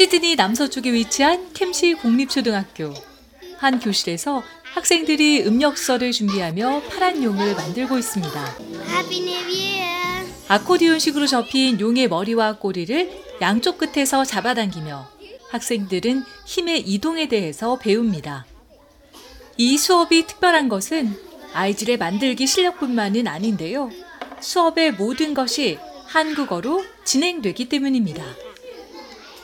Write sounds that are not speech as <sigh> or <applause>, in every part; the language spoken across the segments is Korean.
시드니 남서쪽에 위치한 캠시 공립초등학교. 한 교실에서 학생들이 음력서를 준비하며 파란 용을 만들고 있습니다. 아코디온식으로 접힌 용의 머리와 꼬리를 양쪽 끝에서 잡아당기며 학생들은 힘의 이동에 대해서 배웁니다. 이 수업이 특별한 것은 아이들의 만들기 실력뿐만은 아닌데요. 수업의 모든 것이 한국어로 진행되기 때문입니다.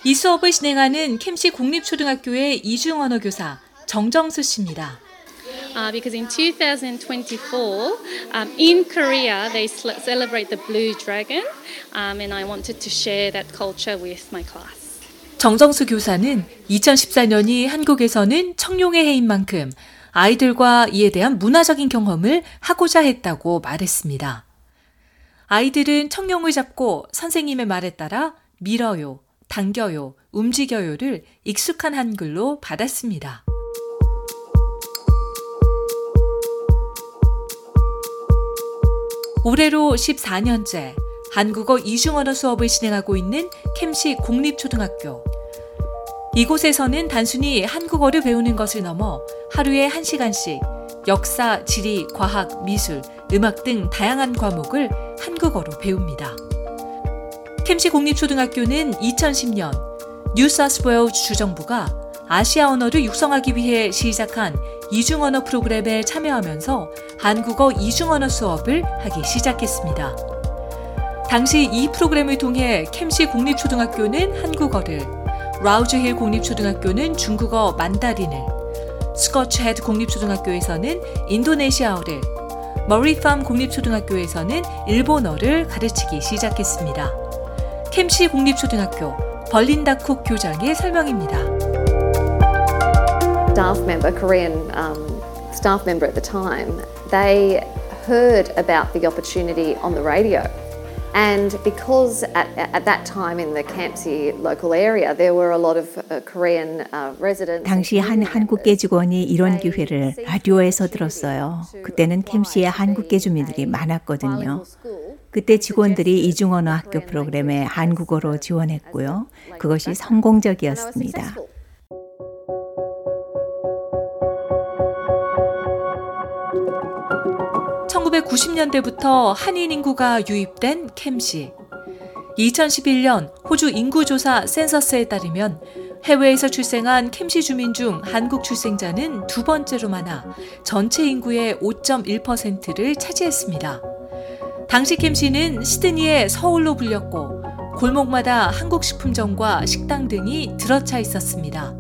이 수업을 진행하는 캠시 공립초등학교의 이중 언어 교사 정정수 씨입니다. Uh, because in 2024, um, in Korea, they celebrate the Blue Dragon, um, and I wanted to share that culture with my class. 정정수 교사는 2014년이 한국에서는 청룡의 해인 만큼 아이들과 이에 대한 문화적인 경험을 하고자 했다고 말했습니다. 아이들은 청룡을 잡고 선생님의 말에 따라 밀어요, 당겨요, 움직여요를 익숙한 한글로 받았습니다. 올해로 14년째 한국어 이중언어 수업을 진행하고 있는 캠시 공립초등학교. 이곳에서는 단순히 한국어를 배우는 것을 넘어 하루에 1시간씩 역사, 지리, 과학, 미술, 음악 등 다양한 과목을 한국어로 배웁니다. 캠시 공립초등학교는 2010년 뉴사우스웨일즈 주정부가 아시아 언어를 육성하기 위해 시작한 이중 언어 프로그램에 참여하면서 한국어 이중 언어 수업을 하기 시작했습니다. 당시 이 프로그램을 통해 캠시 공립초등학교는 한국어를, 라우즈힐 공립초등학교는 중국어 만다린을, 스코츠헤드 공립초등학교에서는 인도네시아어를, 머리팜 공립초등학교에서는 일본어를 가르치기 시작했습니다. 캠시 공립초등학교 벌린 다쿡 교장의 설명입니다. staff member, Korean um, staff member at the time, they heard about the opportunity on the radio. And because at, at that time in the Campsie local area, there were a lot of uh, Korean uh, residents. 당시 한 한국계 직원이 이런 기회를 라디오에서 들었어요. 그때는 캠시에 한국계 주민들이 많았거든요. 그때 직원들이 이중언어 학교 프로그램에 한국어로 지원했고요. 그것이 성공적이었습니다. 1990년대부터 한인 인구가 유입된 캠시. 2011년 호주 인구조사 센서스에 따르면 해외에서 출생한 캠시 주민 중 한국 출생자는 두 번째로 많아 전체 인구의 5.1%를 차지했습니다. 당시 캠시는 시드니의 서울로 불렸고 골목마다 한국 식품점과 식당 등이 들어차 있었습니다.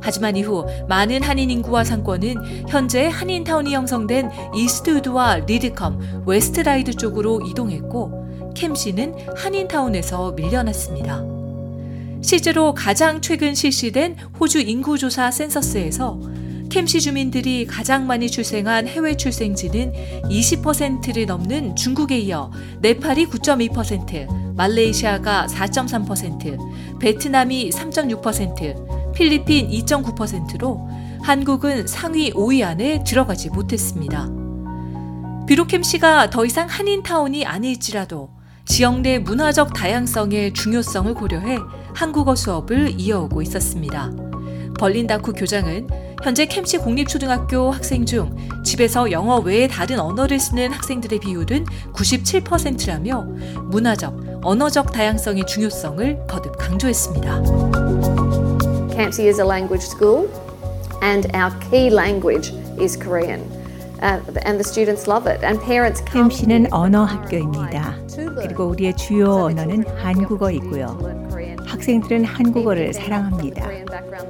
하지만 이후 많은 한인 인구와 상권은 현재 한인타운이 형성된 이스트우드와 리드컴, 웨스트라이드 쪽으로 이동했고 캠시는 한인타운에서 밀려났습니다. 실제로 가장 최근 실시된 호주 인구조사 센서스에서 캠시 주민들이 가장 많이 출생한 해외 출생지는 20%를 넘는 중국에 이어 네팔이 9.2%, 말레이시아가 4.3%, 베트남이 3.6%, 필리핀 2.9%로 한국은 상위 5위 안에 들어가지 못했습니다. 비록 캠시가 더 이상 한인타운이 아닐지라도 지역 내 문화적 다양성의 중요성을 고려해 한국어 수업을 이어오고 있었습니다. 벌린 다쿠 교장은 현재 캠시 공립초등학교 학생 중 집에서 영어 외에 다른 언어를 쓰는 학생들의 비율은 97%라며 문화적, 언어적 다양성의 중요성을 거듭 강조했습니다. Campsie is a language school, and our key language is Korean. Uh, and the students love it. And parents come 캠시는 언어 학교입니다. 그리고 우리의 주요 언어는 한국어이고요. 학생들은 한국어를 사랑합니다.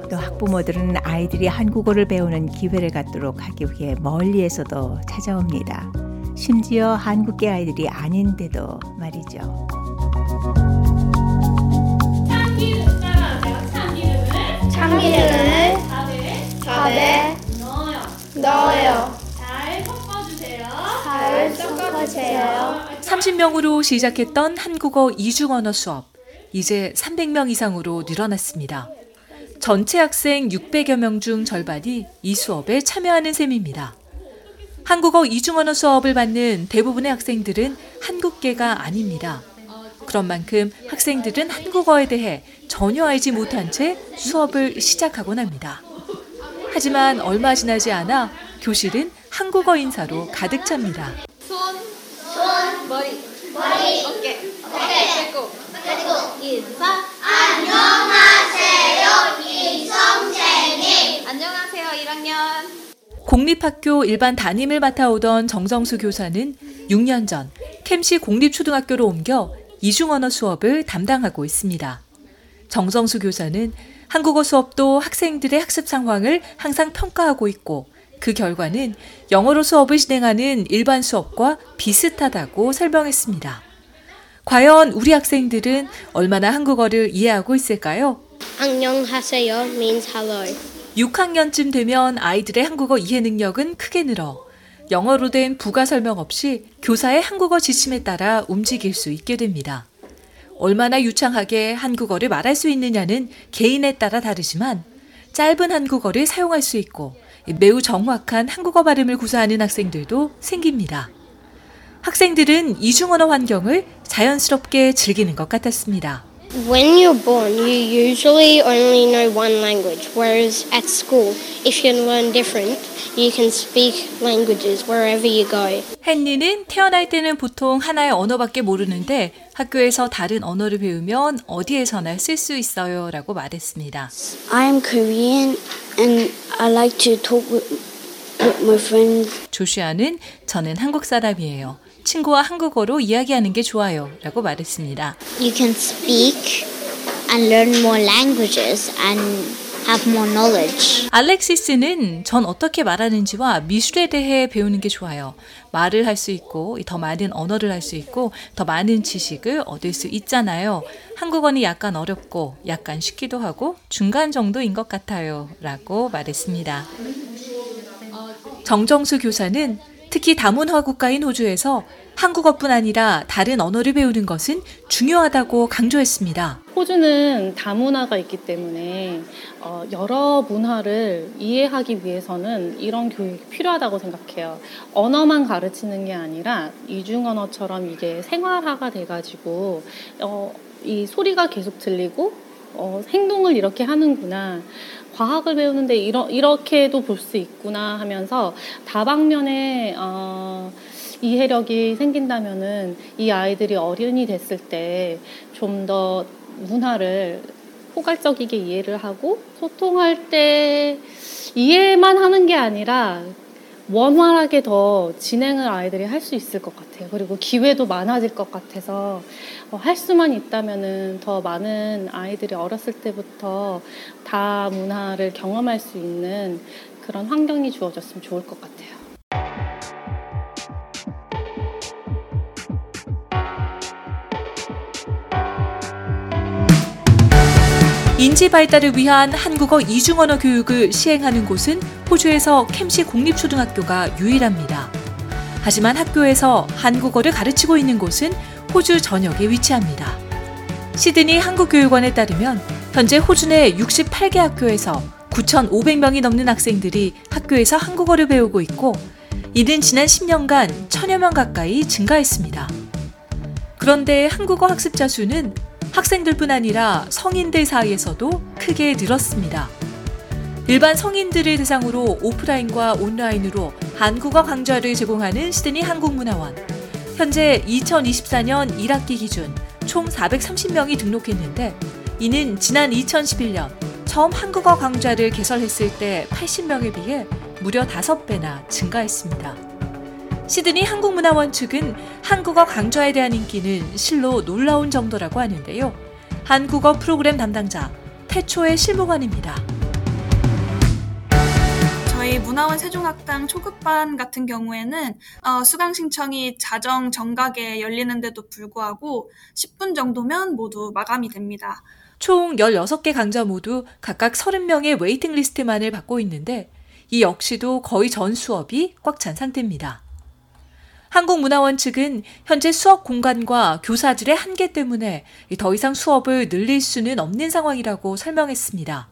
또 학부모들은 아이들이 한국어를 배우는 기회를 갖도록 하기 위해 멀리에서도 찾아옵니다. 심지어 한국계 아이들이 아닌데도 말이죠. 참기름을 밥에 넣어요. 잘 섞어주세요. 잘 섞어주세요. 30명으로 시작했던 한국어 이중 언어 수업. 이제 300명 이상으로 늘어났습니다. 전체 학생 600여 명 중 절반이 이 수업에 참여하는 셈입니다. 한국어 이중 언어 수업을 받는 대부분의 학생들은 한국계가 아닙니다. 그런 만큼 학생들은 한국어에 대해 전혀 알지 못한 채 수업을 시작하곤 합니다. 하지만 얼마 지나지 않아 교실은 한국어 인사로 가득 찹니다. 손, 손, 머리, 머리, 어깨, 그리고 인사. 안녕하세요, 이성재님. 안녕하세요, 1학년. 공립학교 일반 담임을 맡아오던 정정수 교사는 6년 전 캠시 공립초등학교로 옮겨 이중언어 수업을 담당하고 있습니다. 정정수 교사는 한국어 수업도 학생들의 학습 상황을 항상 평가하고 있고 그 결과는 영어로 수업을 진행하는 일반 수업과 비슷하다고 설명했습니다. 과연 우리 학생들은 얼마나 한국어를 이해하고 있을까요? 안녕하세요 means hello. 6학년쯤 되면 아이들의 한국어 이해 능력은 크게 늘어 영어로 된 부가 설명 없이 교사의 한국어 지침에 따라 움직일 수 있게 됩니다. 얼마나 유창하게 한국어를 말할 수 있느냐는 개인에 따라 다르지만 짧은 한국어를 사용할 수 있고 매우 정확한 한국어 발음을 구사하는 학생들도 생깁니다. 학생들은 이중언어 환경을 자연스럽게 즐기는 것 같았습니다. When you're born, you usually only know one language, whereas at school, if you learn different, you can speak languages wherever you go. 헨리는 태어날 때는 보통 하나의 언어밖에 모르는데 학교에서 다른 언어를 배우면 어디에서나 쓸 수 있어요 라고 말했습니다. I am Korean and I like to talk with, with my friends. 조슈아는 저는 한국 사람이에요. 친구와 한국어로 이야기하는 게 좋아요 라고 말했습니다. You can speak and learn more languages and have more knowledge. 알렉시스는 전 어떻게 말하는지와 미술에 대해 배우는 게 좋아요. 말을 할 수 있고 더 많은 언어를 할 수 있고 더 많은 지식을 얻을 수 있잖아요. 한국어는 약간 어렵고 약간 쉽기도 하고 중간 정도인 것 같아요. 라고 말했습니다. 정정수 교사는 특히 다문화 국가인 호주에서 한국어뿐 아니라 다른 언어를 배우는 것은 중요하다고 강조했습니다. 호주는 다문화가 있기 때문에 어, 여러 문화를 이해하기 위해서는 이런 교육이 필요하다고 생각해요. 언어만 가르치는 게 아니라 이중 언어처럼 이게 생활화가 돼가지고 어, 이 소리가 계속 들리고 어, 행동을 이렇게 하는구나. 과학을 배우는데 이러, 이렇게도 볼 수 있구나 하면서 다방면의 어, 이해력이 생긴다면은 이 아이들이 어른이 됐을 때 좀 더 문화를 포괄적이게 이해를 하고 소통할 때 이해만 하는 게 아니라 원활하게 더 진행을 아이들이 할 수 있을 것 같아요. 그리고 기회도 많아질 것 같아서 어, 할 수만 있다면은 더 많은 아이들이 어렸을 때부터 다 문화를 경험할 수 있는 그런 환경이 주어졌으면 좋을 것 같아요. 인지 발달을 위한 한국어 이중언어 교육을 시행하는 곳은 호주에서 캠시 공립초등학교가 유일합니다. 하지만 학교에서 한국어를 가르치고 있는 곳은 호주 전역에 위치합니다. 시드니 한국교육원에 따르면 현재 호주 내 68개 학교에서 9,500명이 넘는 학생들이 학교에서 한국어를 배우고 있고 이는 지난 10년간 천여 명 가까이 증가했습니다. 그런데 한국어 학습자 수는 학생들뿐 아니라 성인들 사이에서도 크게 늘었습니다. 일반 성인들을 대상으로 오프라인과 온라인으로 한국어 강좌를 제공하는 시드니 한국문화원. 현재 2024년 1학기 기준 총 430명이 등록했는데 이는 지난 2011년 처음 한국어 강좌를 개설했을 때 80명에 비해 무려 5배나 증가했습니다. 시드니 한국문화원 측은 한국어 강좌에 대한 인기는 실로 놀라운 정도라고 하는데요. 한국어 프로그램 담당자 태초의 실무관입니다. 저희 문화원 세종학당 초급반 같은 경우에는 어, 수강 신청이 자정 정각에 열리는데도 불구하고 10분 정도면 모두 마감이 됩니다. 총 16개 강좌 모두 각각 30명의 waiting list만을 받고 있는데 이 역시도 거의 전 수업이 꽉 찬 상태입니다. 한국문화원 측은 현재 수업 공간과 교사들의 한계 때문에 더 이상 수업을 늘릴 수는 없는 상황이라고 설명했습니다.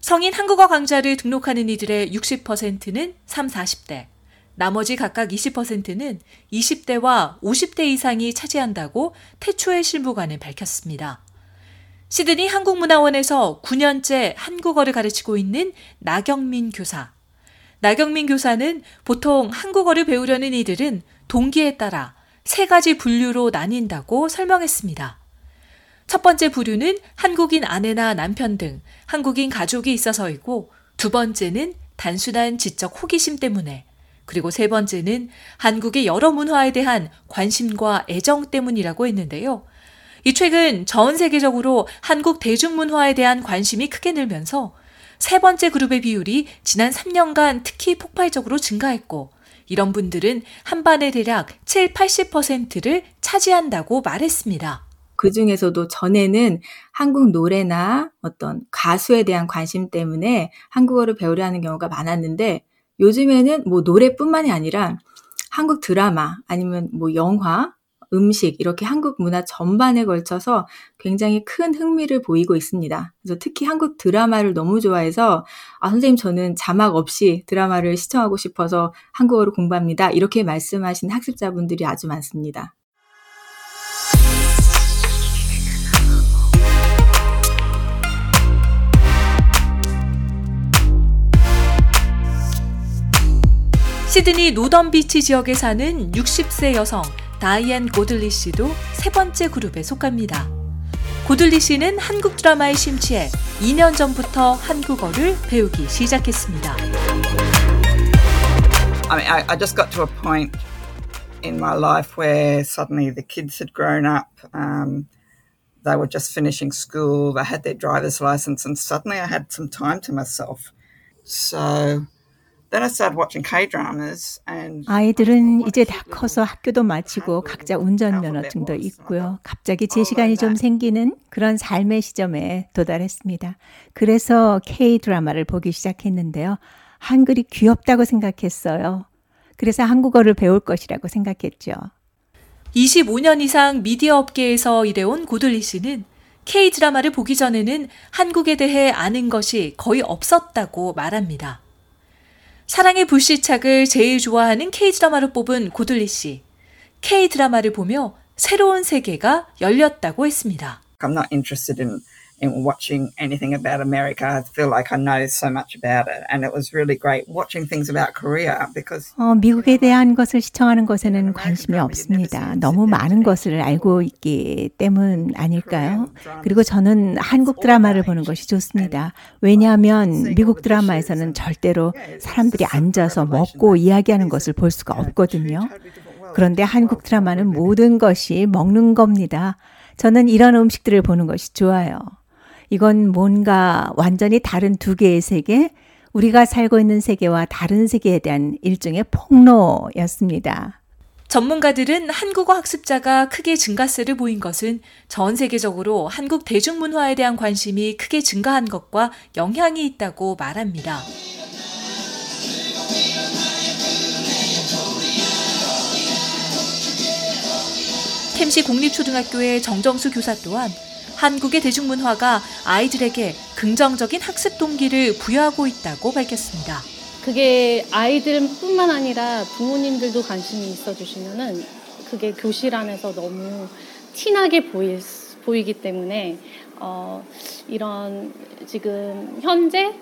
성인 한국어 강좌를 등록하는 이들의 60%는 3, 40대, 나머지 각각 20%는 20대와 50대 이상이 차지한다고 태초의 실무관은 밝혔습니다. 시드니 한국문화원에서 9년째 한국어를 가르치고 있는 나경민 교사. 나경민 교사는 보통 한국어를 배우려는 이들은 동기에 따라 세 가지 분류로 나뉜다고 설명했습니다. 첫 번째 부류는 한국인 아내나 남편 등 한국인 가족이 있어서이고 두 번째는 단순한 지적 호기심 때문에 그리고 세 번째는 한국의 여러 문화에 대한 관심과 애정 때문이라고 했는데요. 이 최근 전 세계적으로 한국 대중문화에 대한 관심이 크게 늘면서 세 번째 그룹의 비율이 지난 3년간 특히 폭발적으로 증가했고 이런 분들은 한 반에 대략 7, 80%를 차지한다고 말했습니다. 그 중에서도 전에는 한국 노래나 어떤 가수에 대한 관심 때문에 한국어를 배우려 하는 경우가 많았는데 요즘에는 뭐 노래뿐만이 아니라 한국 드라마 아니면 뭐 영화, 음식 이렇게 한국 문화 전반에 걸쳐서 굉장히 큰 흥미를 보이고 있습니다. 그래서 특히 한국 드라마를 너무 좋아해서 아 선생님 저는 자막 없이 드라마를 시청하고 싶어서 한국어를 공부합니다. 이렇게 말씀하신 학습자분들이 아주 많습니다. 시드니 노던 비치 지역에 사는 60세 여성 다이앤 고들리 씨도 세 번째 그룹에 속합니다. 고들리 씨는 한국 드라마에 심취해 2년 전부터 한국어를 배우기 시작했습니다. I mean, I, I just got to a point in my life where suddenly the kids had grown up. Um, they were just finishing school, they had their driver's license, and suddenly I had some time to myself. So 아이들은 이제 다 커서 학교도 마치고 각자 운전면허증도 있고요. 갑자기 제 시간이 좀 생기는 그런 삶의 시점에 도달했습니다. 그래서 K 드라마를 보기 시작했는데요. 한글이 귀엽다고 생각했어요. 그래서 한국어를 배울 것이라고 생각했죠. 25년 이상 미디어 업계에서 일해온 고들리 씨는 K 드라마를 보기 전에는 한국에 대해 아는 것이 거의 없었다고 말합니다. 사랑의 불시착을 제일 좋아하는 K-드라마로 뽑은 고들리 씨. K-드라마를 보며 새로운 세계가 열렸다고 했습니다. I'm not interested in in watching anything about America. I feel like I know so much about it, and it was really great watching things about Korea because. 어, 미국에 대한 것을 시청하는 것에는 관심이 없습니다. 너무 많은 것을 알고 있기 때문 아닐까요? 그리고 저는 한국 드라마를 보는 것이 좋습니다. 왜냐하면 미국 드라마에서는 절대로 사람들이 앉아서 먹고 이야기하는 것을 볼 수가 없거든요. 그런데 한국 드라마는 모든 것이 먹는 겁니다. 저는 이런 음식들을 보는 것이 좋아요. 이건 뭔가 완전히 다른 두 개의 세계, 우리가 살고 있는 세계와 다른 세계에 대한 일종의 폭로였습니다. 전문가들은 한국어 학습자가 크게 증가세를 보인 것은 전 세계적으로 한국 대중문화에 대한 관심이 크게 증가한 것과 영향이 있다고 말합니다. 캠시 국립초등학교의 정정수 교사 또한 한국의 대중문화가 아이들에게 긍정적인 학습 동기를 부여하고 있다고 밝혔습니다. 그게 아이들뿐만 아니라 부모님들도 관심이 있어 주시면은 그게 교실 안에서 너무 티나게 보일, 보이기 때문에 어, 이런 지금 현재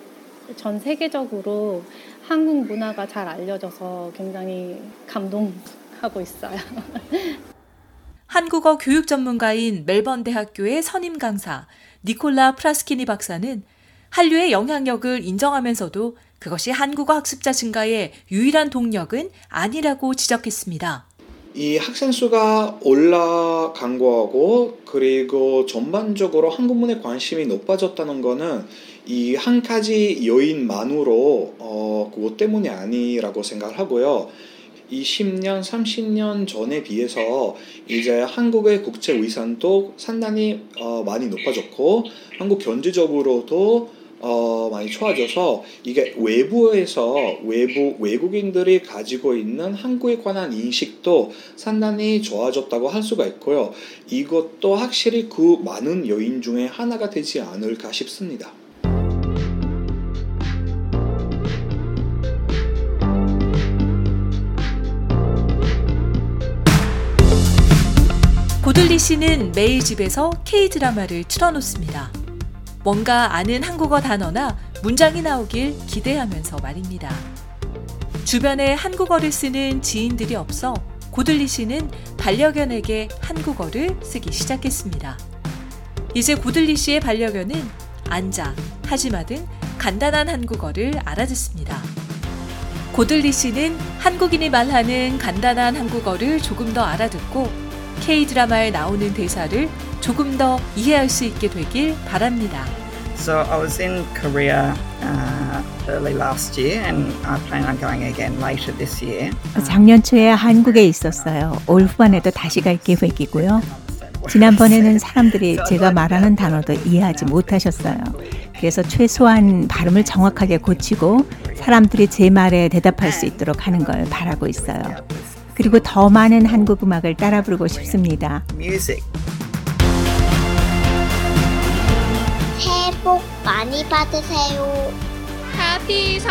전 세계적으로 한국 문화가 잘 알려져서 굉장히 감동하고 있어요. <laughs> 한국어 교육 전문가인 멜번 대학교의 선임 강사 니콜라 프라스키니 박사는 한류의 영향력을 인정하면서도 그것이 한국어 학습자 증가의 유일한 동력은 아니라고 지적했습니다. 이 학생 수가 올라간 거하고 그리고 전반적으로 한국문에 관심이 높아졌다는 거는 이 한 가지 요인만으로 어 그것 때문이 아니라고 생각을 하고요. 이 10년, 30년 전에 비해서 이제 한국의 국제 위상도 상당히 어, 많이 높아졌고 한국 경제적으로도 어, 많이 좋아져서 이게 외부에서 외부 외국인들이 가지고 있는 한국에 관한 인식도 상당히 좋아졌다고 할 수가 있고요. 이것도 확실히 그 많은 요인 중에 하나가 되지 않을까 싶습니다. 고들리 씨는 매일 집에서 K-드라마를 틀어놓습니다. 뭔가 아는 한국어 단어나 문장이 나오길 기대하면서 말입니다. 주변에 한국어를 쓰는 지인들이 없어 고들리 씨는 반려견에게 한국어를 쓰기 시작했습니다. 이제 고들리 씨의 반려견은 앉아, 하지마 등 간단한 한국어를 알아듣습니다. 고들리 씨는 한국인이 말하는 간단한 한국어를 조금 더 알아듣고 K-드라마에 나오는 대사를 조금 더 이해할 수 있게 되길 바랍니다. So I was in Korea uh, early last year and I plan on going again later this year. 작년 초에 한국에 있었어요. 올 후반에도 다시 갈 계획이고요. 지난번에는 사람들이 제가 말하는 단어도 이해하지 못하셨어요. 그래서 최소한 발음을 정확하게 고치고 사람들이 제 말에 대답할 수 있도록 하는 걸 바라고 있어요. 그리고 더 많은 한국 음악을 따라 부르고 싶습니다. Music. 새해 복 많이 받으세요. Happy 설